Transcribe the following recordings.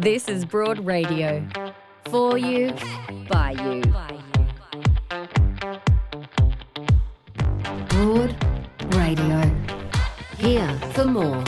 This is Broad Radio. For you, by you. Broad Radio. Here for more.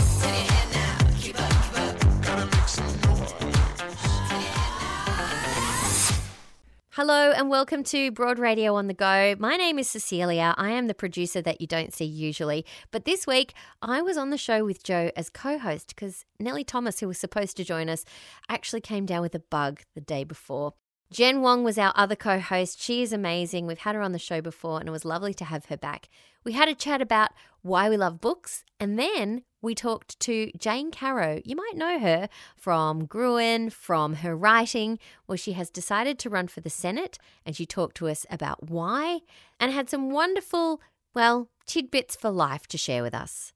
Hello and welcome to Broad Radio on the Go. My name is Cecilia. I am the producer that you don't see usually. But this week, I was on the show with Joe as co host because Nellie Thomas, who was supposed to join us, actually came down with a bug the day before. Jen Wong was our other co host. She is amazing. We've had her on the show before and it was lovely to have her back. We had a chat about why we love books and then we talked to Jane Caro. You might know her from Gruen, from her writing, where she has decided to run for the Senate and she talked to us about why and had some wonderful, well, tidbits for life to share with us.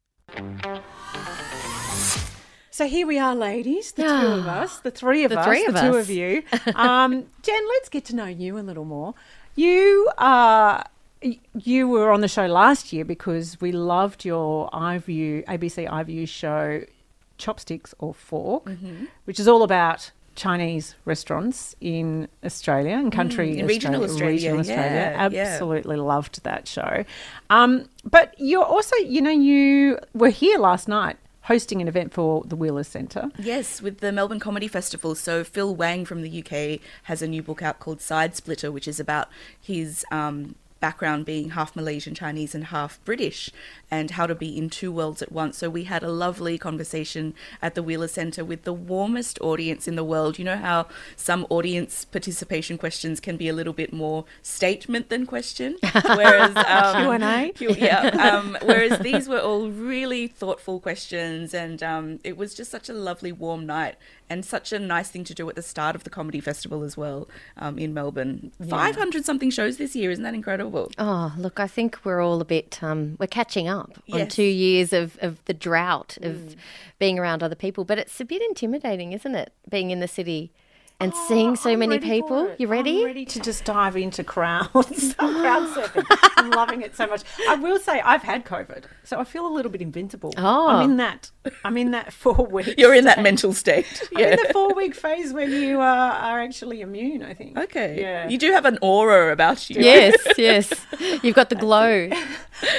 So here we are, ladies, the two of us, the three of The us, three the of two us. of you. Um, Jen, let's get to know you a little more. You are. You were on the show last year because we loved your iView ABC iView show, Chopsticks or Fork, Mm-hmm. which is all about Chinese restaurants in Australia and country Mm, in regional Australia, regional Australia. yeah, yeah. Absolutely loved that show. Um, but you're also, you know, you were here last night hosting an event for the Wheelers Centre. Yes, with the Melbourne Comedy Festival. So Phil Wang from the UK has a new book out called Side Splitter, which is about his um, background being half Malaysian Chinese and half British, and how to be in two worlds at once. So we had a lovely conversation at the Wheeler Centre with the warmest audience in the world. You know how some audience participation questions can be a little bit more statement than question, whereas um, Q&A? Yeah. Um, whereas these were all really thoughtful questions, and um, it was just such a lovely, warm night, and such a nice thing to do at the start of the comedy festival as well um, in Melbourne. Five hundred something shows this year, isn't that incredible? Oh, look, I think we're all a bit, um, we're catching up on two years of, of the drought of being around other people. But it's a bit intimidating, isn't it? Being in the city and seeing so I'm many people. it. You ready? I'm ready to just dive into crowds. I'm crowd surfing. I'm loving it so much. I will say I've had COVID, so I feel a little bit invincible. Oh. I'm in that. I'm in that four week. You're in that mental state. I'm in the four week phase when you uh, are actually immune. I think. Okay. Yeah. You do have an aura about you. yes, yes. You've got the glow.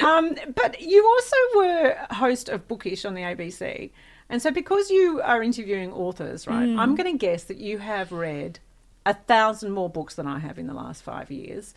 Um, but you also were host of Bookish on the ABC. And so, because you are interviewing authors, right, Mm. I'm going to guess that you have read a thousand more books than I have in the last five years.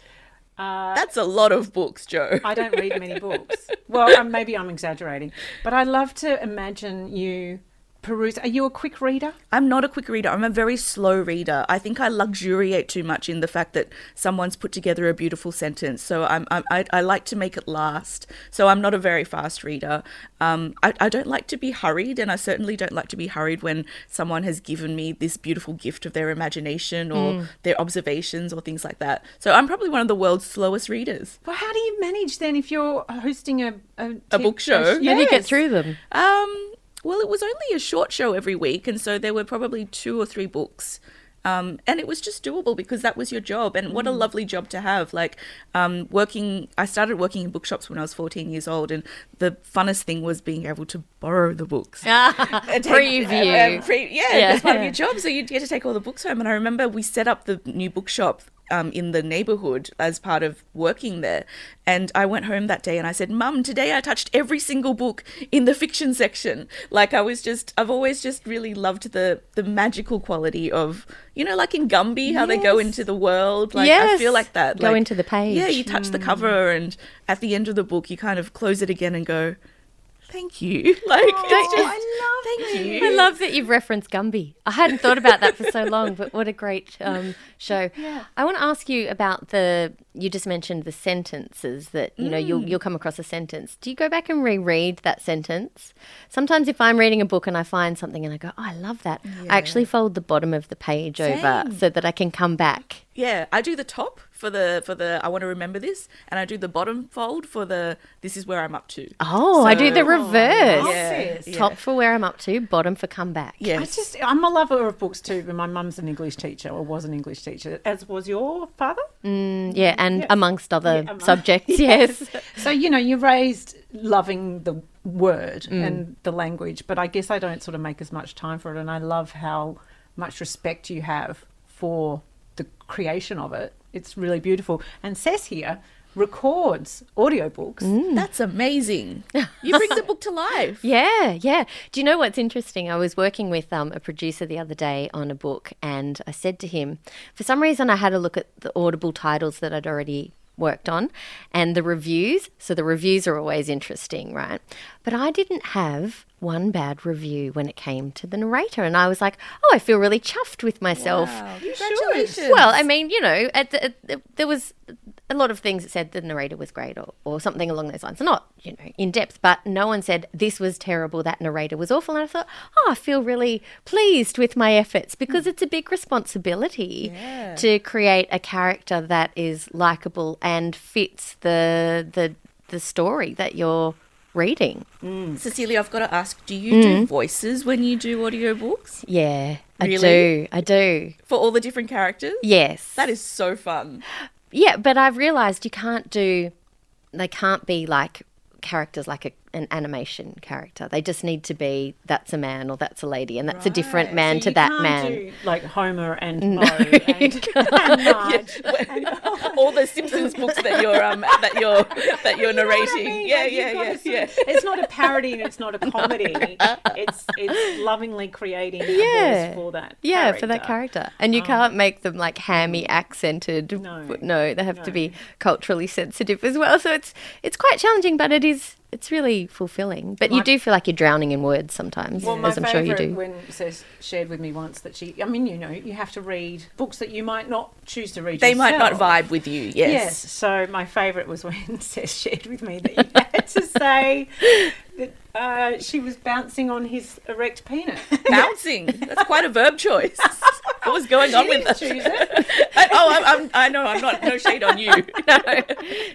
Uh, That's a lot of books, Joe. I don't read many books. Well, um, maybe I'm exaggerating, but I love to imagine you peruse. Are you a quick reader? I'm not a quick reader. I'm a very slow reader. I think I luxuriate too much in the fact that someone's put together a beautiful sentence. So I'm, I'm I, I like to make it last. So I'm not a very fast reader. Um, I, I don't like to be hurried, and I certainly don't like to be hurried when someone has given me this beautiful gift of their imagination or their observations or things like that. So I'm probably one of the world's slowest readers. Well, how do you manage then if you're hosting a a, A book show? sh- How do you get through them? Um, well, it was only a short show every week, and so there were probably two or three books. Um, and it was just doable because that was your job, and what a lovely job to have. Like um, working, I started working in bookshops when I was 14 years old, and the funnest thing was being able to borrow the books. Preview. uh, pre- yeah, Yeah. that's part of your job. So you'd get to take all the books home. And I remember we set up the new bookshop um, in the neighborhood as part of working there. And I went home that day and I said, Mum, today I touched every single book in the fiction section. Like I was just, I've always just really loved the the magical quality of, you know, like in Gumby, how they go into the world. Like I feel like that. Go like, into the page. Yeah, you touch the cover and at the end of the book you kind of close it again and go, Thank you. Like it's just, thank you. I love that you've referenced Gumby. I hadn't thought about that for so long, but what a great um, show. I want to ask you about the. You just mentioned the sentences that you know you'll you'll come across a sentence. Do you go back and reread that sentence? Sometimes, if I'm reading a book and I find something and I go, "Oh, I love that," I actually fold the bottom of the page over so that I can come back. Yeah, I do the top for the for the I want to remember this, and I do the bottom fold for the this is where I'm up to. Oh, I do the So- reverse. Yeah, yeah. Top for where I'm up to, bottom for come back. Yes. I just, I'm a lover of books too, but my mum's an English teacher, or was an English teacher, as was your father. Yeah, and Yeah. amongst other Yeah, among- subjects, yes. So, you know, you're raised loving the word Mm. and the language, but I guess I don't sort of make as much time for it. And I love how much respect you have for the creation of it. It's really beautiful. And Cess here records audiobooks. Mm. That's amazing. You bring the book to life. Yeah, yeah. Do you know what's interesting? I was working with um, a producer the other day on a book, and I said to him, for some reason, I had a look at the Audible titles that I'd already worked on and the reviews. So the reviews are always interesting, right? But I didn't have one bad review when it came to the narrator, and I was like, oh, I feel really chuffed with myself. Congratulations. Well, I mean, you know, at the, at the, there was a lot of things that said the narrator was great or, or something along those lines. Not, you know, in depth, but no one said this was terrible, that narrator was awful. And I thought, oh, I feel really pleased with my efforts because it's a big responsibility to create a character that is likable and fits the the the story that you're reading. Cecilia, I've got to ask, do you Mm. do voices when you do audiobooks Yeah, I do. I do. for all the different characters? Yes. That is so fun. Yeah, but I've realised you can't do. They can't be like characters like a, an animation character. They just need to be that's a man or that's a lady, and that's a different man So to that can't man. do, like Homer and Moe and, and Marge. all the Simpsons books that you're um that you're that you're You know what I narrating. mean? Yeah, Like, you've yeah, yeah, to sort yeah. of- It's not a parody and it's not a comedy. it's it's lovingly creating a Yeah. voice for that. Yeah, for that character. And you can't make them like hammy accented. No. no they have to be culturally sensitive as well. So it's it's quite challenging, but it is it's really fulfilling. But you do feel like you're drowning in words sometimes, Well, my as I'm sure you favourite do. when Cess shared with me once that she, I mean, you know, you have to read books that you might not choose to read. They might not vibe with you. Yes. Yes. So my favourite was when Cess shared with me that you had to say that uh, she was bouncing on his erect penis. Bouncing. That's quite a verb choice. what was going on with that? Choose. I, oh, I'm, I'm, I know. I'm not. No shade on you. no,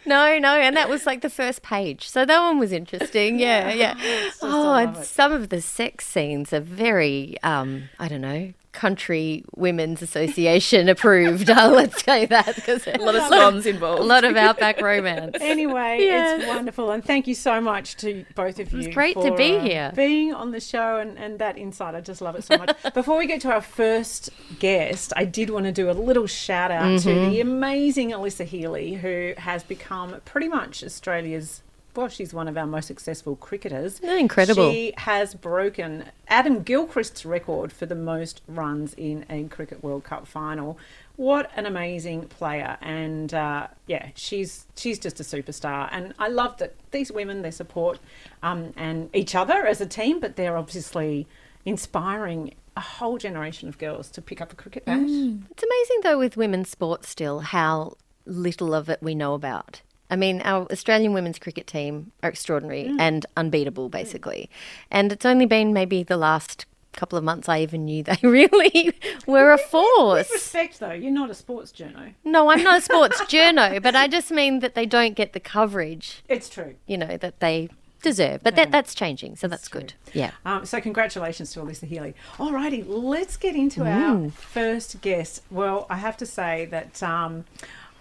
no, no, and that was like the first page. So that one was interesting. Yeah, yeah. just- I Oh, and it. some of the sex scenes are very, um, I don't know, country women's association approved. Uh, let's say that because A lot of swans involved. a lot of outback romance. Anyway, Yeah. it's wonderful, and thank you so much to both of you. It's great to be uh, here. being on the show, and, and that insight. I just love it so much. Before we get to our first guest, I did want to do a little shout out to Mm-hmm. the amazing Alyssa Healy, who has become pretty much Australia's. Well, she's one of our most successful cricketers. Incredible. She has broken Adam Gilchrist's record for the most runs in a Cricket World Cup final. What an amazing player! And uh, yeah, she's she's just a superstar. And I love that these women they support um, and each other as a team, but they're obviously inspiring a whole generation of girls to pick up a cricket bat. It's amazing though with women's sports still how little of it we know about. I mean, our Australian women's cricket team are extraordinary and unbeatable, basically. And it's only been maybe the last couple of months I even knew they really were a With force. respect, though, you're not a sports journo. No, I'm not a sports journo, but I just mean that they don't get the coverage, It's true. you know, that they deserve. But that that's changing, so that's good. Yeah. Um, so congratulations to Alyssa Healy. Alrighty, let's get into our first guest. Well, I have to say that um,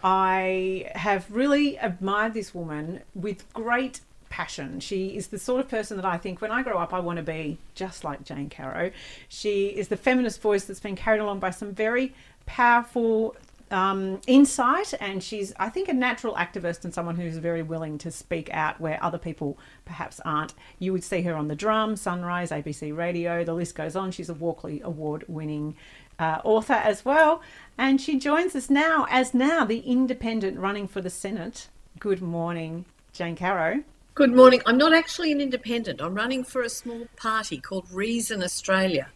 I have really admired this woman with great passion. She is the sort of person that I think when I grow up I want to be just like Jane Caro. She is the feminist voice that's been carried along by some very powerful um, insight, and she's, I think, a natural activist and someone who's very willing to speak out where other people perhaps aren't. You would see her on the drum, Sunrise, ABC Radio, the list goes on. She's a Walkley Award winning uh, author as well. And she joins us now as now the independent running for the Senate. Good morning, Jane Caro. Good morning. I'm not actually an independent. I'm running for a small party called Reason Australia.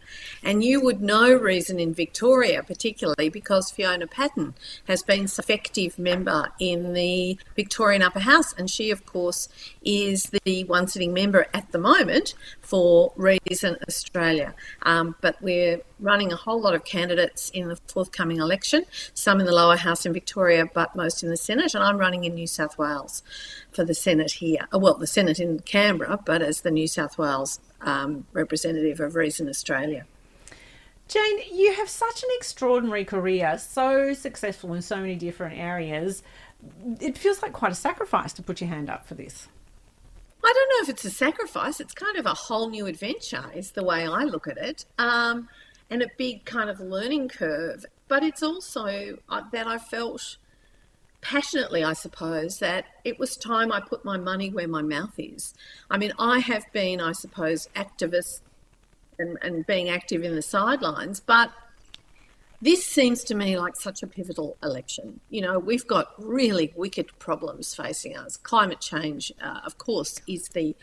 And you would know Reason in Victoria, particularly because Fiona Patten has been an effective member in the Victorian Upper House. And she, of course, is the one sitting member at the moment for Reason Australia. Um, but we're running a whole lot of candidates in the forthcoming election, some in the lower house in Victoria, but most in the Senate. And I'm running in New South Wales for the Senate here. Uh, well, the Senate in Canberra, but as the New South Wales um, representative of Reason Australia. Jane, you have such an extraordinary career, so successful in so many different areas. It feels like quite a sacrifice to put your hand up for this. I don't know if it's a sacrifice. It's kind of a whole new adventure, is the way I look at it, um, and a big kind of learning curve. But it's also uh, that I felt passionately, I suppose, that it was time I put my money where my mouth is. I mean, I have been, I suppose, activist and, and being active in the sidelines, but this seems to me like such a pivotal election. You know, we've got really wicked problems facing us. Climate change, uh, of course, is the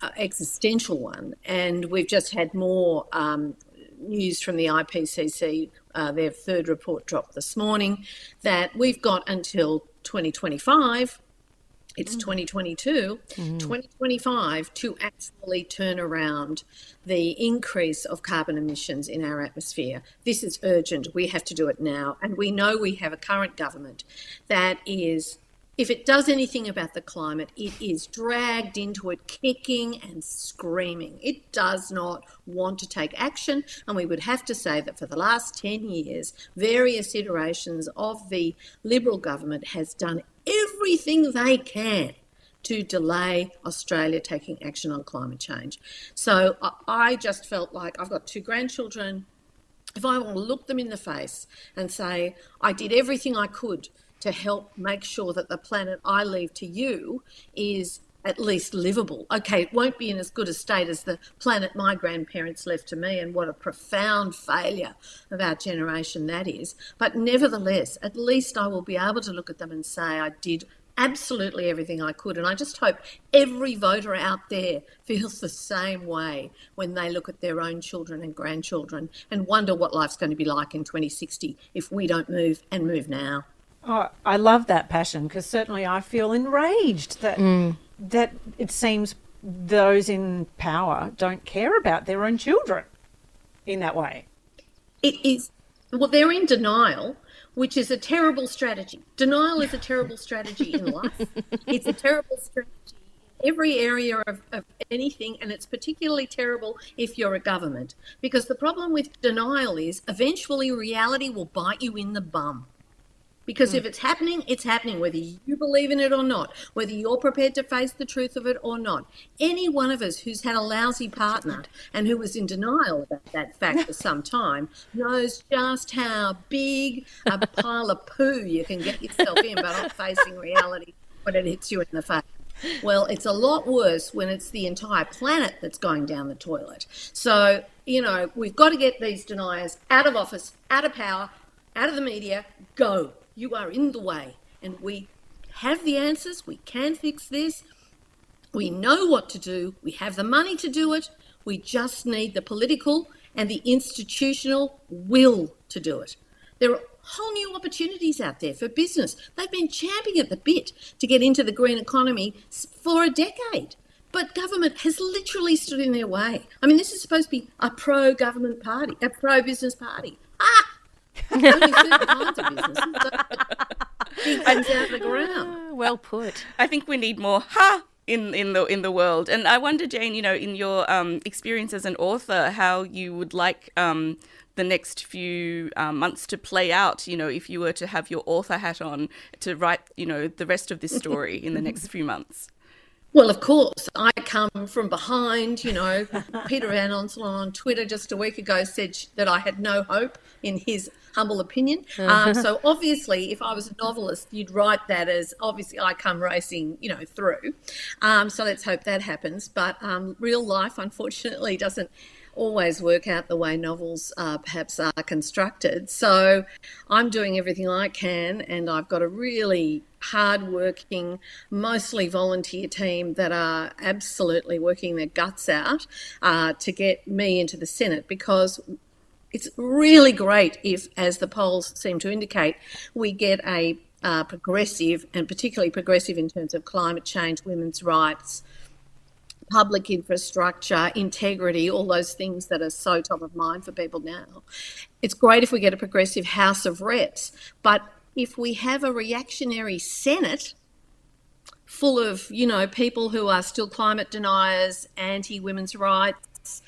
uh, existential one, and we've just had more um, news from the IPCC. Uh, their third report dropped this morning that we've got until 2025 it's mm. 2022, mm. 2025 to actually turn around the increase of carbon emissions in our atmosphere. This is urgent. We have to do it now. And we know we have a current government that is if it does anything about the climate, it is dragged into it kicking and screaming. It does not want to take action. And we would have to say that for the last 10 years, various iterations of the Liberal government has done everything they can to delay Australia taking action on climate change. So I just felt like I've got two grandchildren. If I want to look them in the face and say, I did everything I could to help make sure that the planet I leave to you is at least livable. Okay, it won't be in as good a state as the planet my grandparents left to me, and what a profound failure of our generation that is. But nevertheless, at least I will be able to look at them and say, I did absolutely everything I could. And I just hope every voter out there feels the same way when they look at their own children and grandchildren and wonder what life's going to be like in 2060 if we don't move and move now. Oh, I love that passion because certainly I feel enraged that mm. that it seems those in power don't care about their own children in that way. It is well, they're in denial, which is a terrible strategy. Denial is a terrible strategy in life. it's a terrible strategy in every area of, of anything, and it's particularly terrible if you're a government because the problem with denial is eventually reality will bite you in the bum. Because mm. if it's happening, it's happening, whether you believe in it or not, whether you're prepared to face the truth of it or not. Any one of us who's had a lousy partner and who was in denial about that fact for some time knows just how big a pile of poo you can get yourself in by not facing reality when it hits you in the face. Well, it's a lot worse when it's the entire planet that's going down the toilet. So, you know, we've got to get these deniers out of office, out of power, out of the media, go. You are in the way. And we have the answers. We can fix this. We know what to do. We have the money to do it. We just need the political and the institutional will to do it. There are whole new opportunities out there for business. They've been champing at the bit to get into the green economy for a decade. But government has literally stood in their way. I mean, this is supposed to be a pro government party, a pro business party. Ah! Well put. I think we need more ha in, in the in the world. And I wonder, Jane, you know, in your um, experience as an author, how you would like um, the next few um, months to play out. You know, if you were to have your author hat on to write, you know, the rest of this story in the next few months. Well, of course, I come from behind. You know, Peter Van Onselen on Twitter just a week ago said that I had no hope in his humble opinion. Um, so obviously, if I was a novelist, you'd write that as obviously I come racing, you know, through. Um, so let's hope that happens. But um, real life, unfortunately, doesn't always work out the way novels uh, perhaps are constructed. So I'm doing everything I can, and I've got a really hard-working, mostly volunteer team that are absolutely working their guts out uh, to get me into the Senate because it's really great if, as the polls seem to indicate, we get a uh, progressive and particularly progressive in terms of climate change, women's rights, public infrastructure, integrity, all those things that are so top of mind for people now. It's great if we get a progressive House of Reps, but if we have a reactionary Senate full of, you know, people who are still climate deniers, anti women's rights,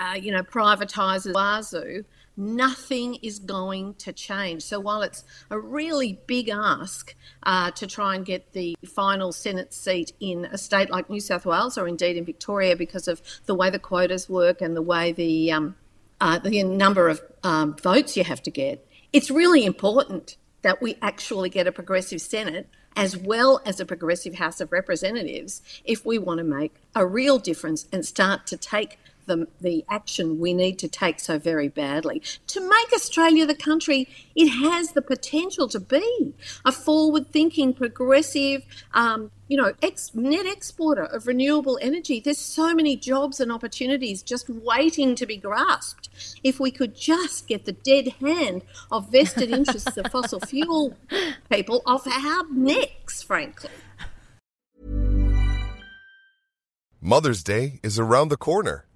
uh, you know, privatises wazoo, nothing is going to change. So while it's a really big ask uh, to try and get the final Senate seat in a state like New South Wales or indeed in Victoria because of the way the quotas work and the way the um, uh, the number of um, votes you have to get, it's really important that we actually get a progressive Senate as well as a progressive House of Representatives if we want to make a real difference and start to take the, the action we need to take so very badly to make Australia the country it has the potential to be a forward thinking, progressive, um, you know, ex- net exporter of renewable energy. There's so many jobs and opportunities just waiting to be grasped. If we could just get the dead hand of vested interests of fossil fuel people off our necks, frankly. Mother's Day is around the corner.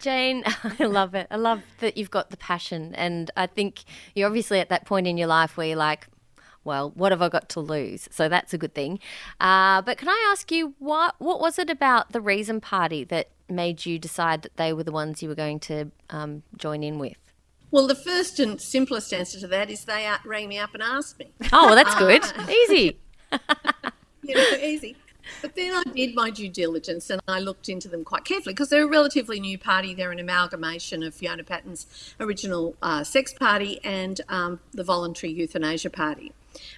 Jane, I love it. I love that you've got the passion. And I think you're obviously at that point in your life where you're like, well, what have I got to lose? So that's a good thing. Uh, but can I ask you, what, what was it about the Reason Party that made you decide that they were the ones you were going to um, join in with? Well, the first and simplest answer to that is they uh, rang me up and asked me. Oh, well, that's good. Easy. you know, easy. But then I did my due diligence and I looked into them quite carefully because they're a relatively new party. They're an amalgamation of Fiona Patten's original uh, Sex Party and um, the Voluntary Euthanasia Party.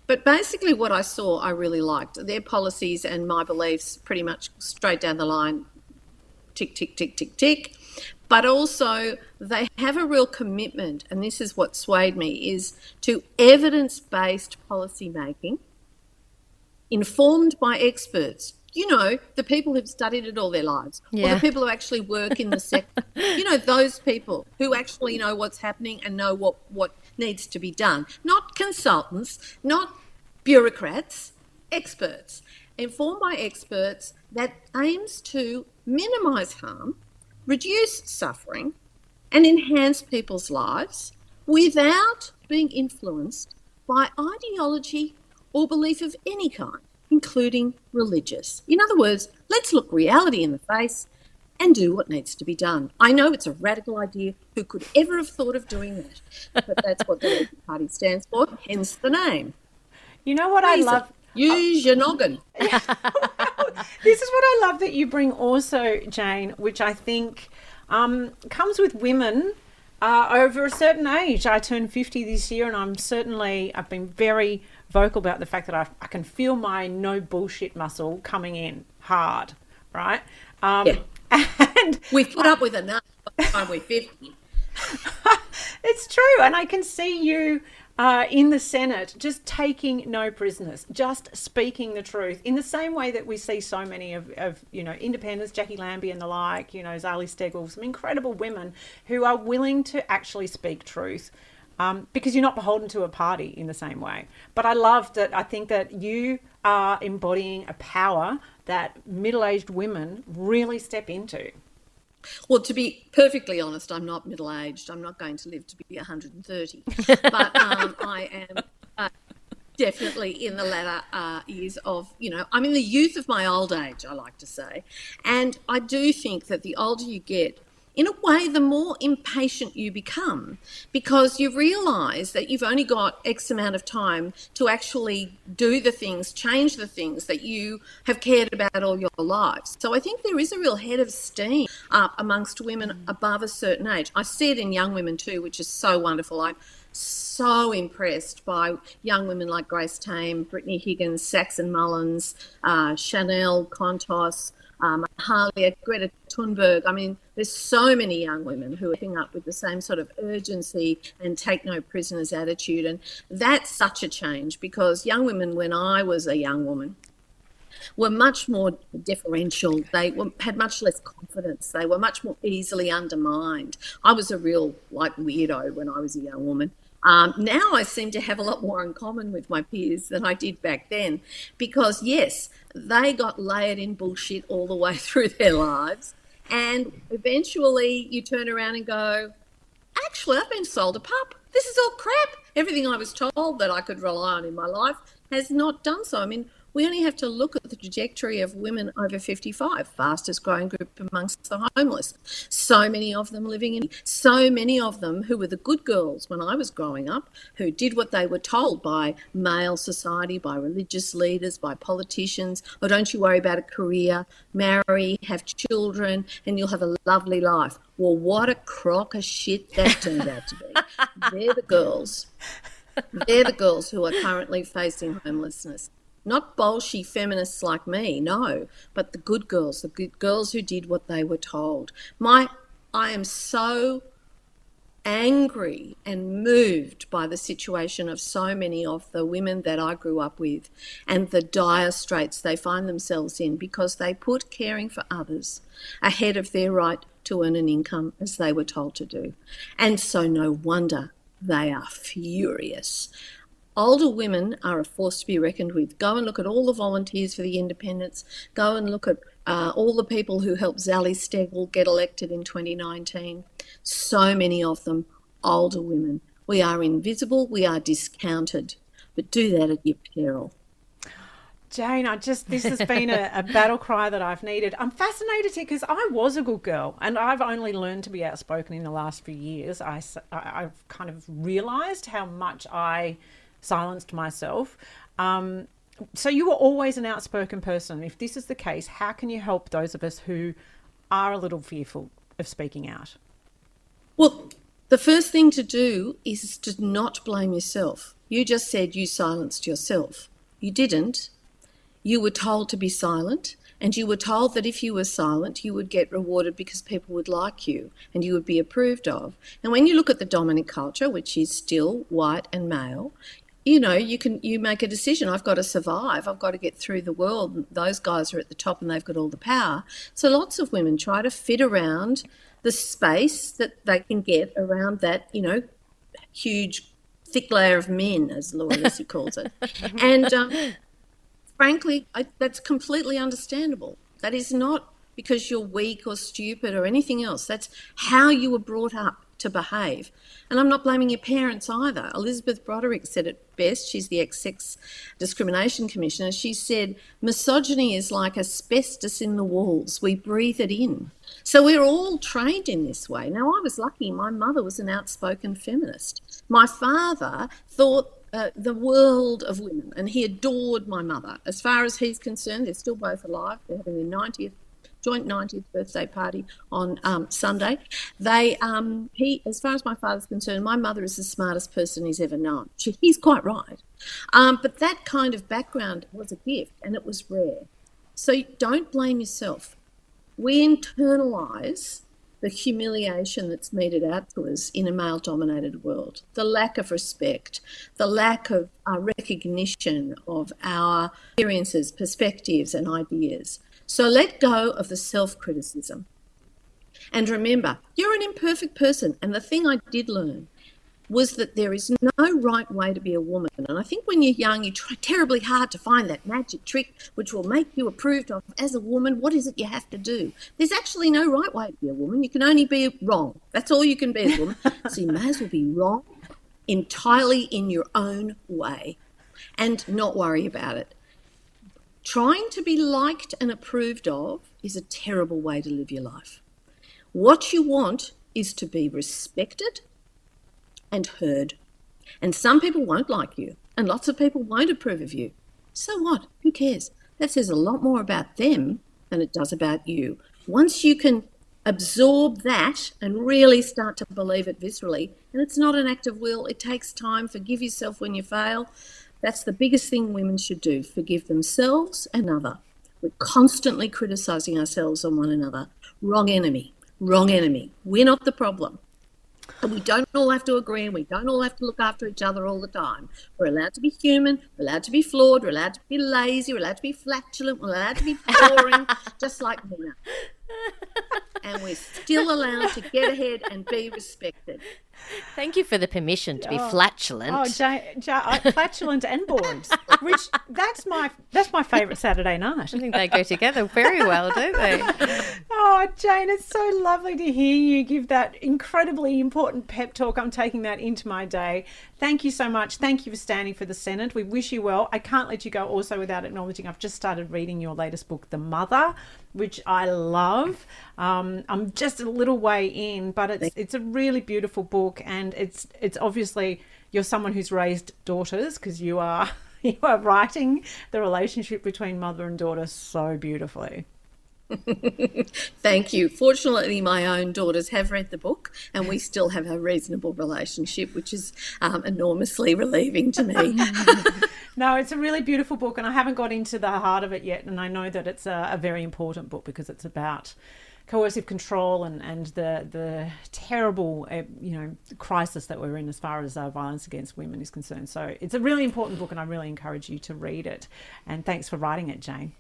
But basically, what I saw, I really liked. Their policies and my beliefs pretty much straight down the line tick, tick, tick, tick, tick. But also, they have a real commitment, and this is what swayed me, is to evidence based policy making informed by experts. You know, the people who've studied it all their lives, or the people who actually work in the sector. you know, those people who actually know what's happening and know what, what needs to be done. Not consultants, not bureaucrats, experts. Informed by experts that aims to minimise harm, reduce suffering, and enhance people's lives without being influenced by ideology or belief of any kind, including religious. In other words, let's look reality in the face and do what needs to be done. I know it's a radical idea. Who could ever have thought of doing that? But that's what the Labour Party stands for, hence the name. You know what I love? Use your noggin. this is what I love that you bring also, Jane, which I think um, comes with women uh, over a certain age. I turned 50 this year, and I'm certainly, I've been very vocal about the fact that I, I can feel my no bullshit muscle coming in hard, right? Um, Yeah. And We've put up with enough by the time we're 50. it's true. And I can see you uh, in the Senate just taking no prisoners, just speaking the truth in the same way that we see so many of, of you know, independents, Jacqui Lambie and the like, you know, Zali Steggall, some incredible women who are willing to actually speak truth. Um, because you're not beholden to a party in the same way. But I love that. I think that you are embodying a power that middle aged women really step into. Well, to be perfectly honest, I'm not middle aged. I'm not going to live to be 130. but um, I am uh, definitely in the latter uh, years of, you know, I'm in the youth of my old age, I like to say. And I do think that the older you get, in a way, the more impatient you become because you realize that you've only got X amount of time to actually do the things, change the things that you have cared about all your lives. So I think there is a real head of steam up amongst women above a certain age. I see it in young women too, which is so wonderful. I'm so impressed by young women like Grace Tame, Brittany Higgins, Saxon Mullins, uh, Chanel Contos um, Harley, Greta Thunberg. I mean, there's so many young women who are picking up with the same sort of urgency and take no prisoners attitude. And that's such a change because young women, when I was a young woman, were much more deferential. They were, had much less confidence. They were much more easily undermined. I was a real like weirdo when I was a young woman. Um, now I seem to have a lot more in common with my peers than I did back then because, yes, they got layered in bullshit all the way through their lives. And eventually you turn around and go, actually, I've been sold a pup. This is all crap. Everything I was told that I could rely on in my life has not done so. I mean, we only have to look at the trajectory of women over 55, fastest growing group amongst the homeless. So many of them living in, so many of them who were the good girls when I was growing up, who did what they were told by male society, by religious leaders, by politicians. Oh, don't you worry about a career, marry, have children, and you'll have a lovely life. Well, what a crock of shit that turned out to be. They're the girls. They're the girls who are currently facing homelessness. Not bolshy feminists like me, no, but the good girls, the good girls who did what they were told. My, I am so angry and moved by the situation of so many of the women that I grew up with and the dire straits they find themselves in because they put caring for others ahead of their right to earn an income as they were told to do. And so no wonder they are furious. Older women are a force to be reckoned with. Go and look at all the volunteers for the independents. Go and look at uh, all the people who helped Zali Steggall get elected in 2019. So many of them older women. We are invisible, we are discounted, but do that at your peril. Jane, I just this has been a, a, battle cry that I've needed. I'm fascinated here because I was a good girl, and I've only learned to be outspoken in the last few years. I, I've kind of realised how much I silenced myself. Um, so you were always an outspoken person. If this is the case, how can you help those of us who are a little fearful of speaking out? Well, the first thing to do is to not blame yourself. You just said you silenced yourself. You didn't. You were told to be silent, and you were told that if you were silent, you would get rewarded because people would like you and you would be approved of. And when you look at the dominant culture, which is still white and male, you know you can you make a decision i've got to survive i've got to get through the world those guys are at the top and they've got all the power. So lots of women try to fit around the space that they can get around that you know huge thick layer of men as laura Lissy calls it. And um, frankly I, that's completely understandable. That is not because you're weak or stupid or anything else. That's how you were brought up to behave. And I'm not blaming your parents either. Elizabeth Broderick said it best. She's the ex sex discrimination commissioner. She said, misogyny is like asbestos in the walls. We breathe it in. So we're all trained in this way. Now, I was lucky. My mother was an outspoken feminist. My father thought uh, the world of women, and he adored my mother. As far as he's concerned, they're still both alive. They're having their 90th joint 90th birthday party on um, Sunday. They, um, he, as far as my father's concerned, my mother is the smartest person he's ever known. She, he's quite right. Um, but that kind of background was a gift and it was rare. So don't blame yourself. We internalize the humiliation that's meted out to us in a male dominated world, the lack of respect, the lack of uh, recognition of our experiences, perspectives, and ideas. So let go of the self criticism. And remember, you're an imperfect person. And the thing I did learn was that there is no right way to be a woman. And I think when you're young, you try terribly hard to find that magic trick which will make you approved of as a woman. What is it you have to do? There's actually no right way to be a woman. You can only be wrong. That's all you can be as a woman. so you may as well be wrong entirely in your own way and not worry about it. Trying to be liked and approved of is a terrible way to live your life. What you want is to be respected and heard. And some people won't like you, and lots of people won't approve of you. So what? Who cares? That says a lot more about them than it does about you. Once you can absorb that and really start to believe it viscerally, and it's not an act of will, it takes time. Forgive yourself when you fail. That's the biggest thing women should do forgive themselves and other. We're constantly criticizing ourselves and one another. Wrong enemy, wrong enemy. We're not the problem. And we don't all have to agree and we don't all have to look after each other all the time. We're allowed to be human, we're allowed to be flawed, we're allowed to be lazy, we're allowed to be flatulent, we're allowed to be boring, just like men and we're still allowed to get ahead and be respected. Thank you for the permission to be oh, flatulent. Oh, Jay, Jay, flatulent and bored. Which that's my that's my favourite Saturday night. I think they go together very well, don't they? oh, Jane, it's so lovely to hear you give that incredibly important pep talk. I'm taking that into my day. Thank you so much. Thank you for standing for the Senate. We wish you well. I can't let you go also without acknowledging I've just started reading your latest book, The Mother, which I love. Um, I'm just a little way in, but it's it's a really beautiful book, and it's it's obviously you're someone who's raised daughters because you are you are writing the relationship between mother and daughter so beautifully. Thank you. Fortunately, my own daughters have read the book, and we still have a reasonable relationship, which is um, enormously relieving to me. no, it's a really beautiful book, and I haven't got into the heart of it yet. And I know that it's a, a very important book because it's about coercive control and, and the the terrible uh, you know crisis that we're in as far as uh, violence against women is concerned. So it's a really important book, and I really encourage you to read it. And thanks for writing it, Jane.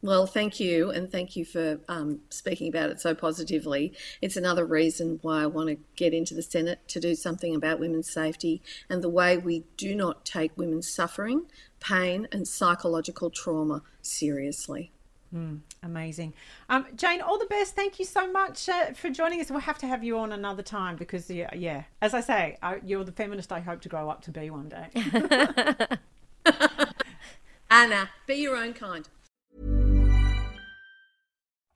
Well, thank you, and thank you for um, speaking about it so positively. It's another reason why I want to get into the Senate to do something about women's safety and the way we do not take women's suffering, pain, and psychological trauma seriously. Mm, amazing. Um, Jane, all the best. Thank you so much uh, for joining us. We'll have to have you on another time because, yeah, yeah as I say, I, you're the feminist I hope to grow up to be one day. Anna, be your own kind.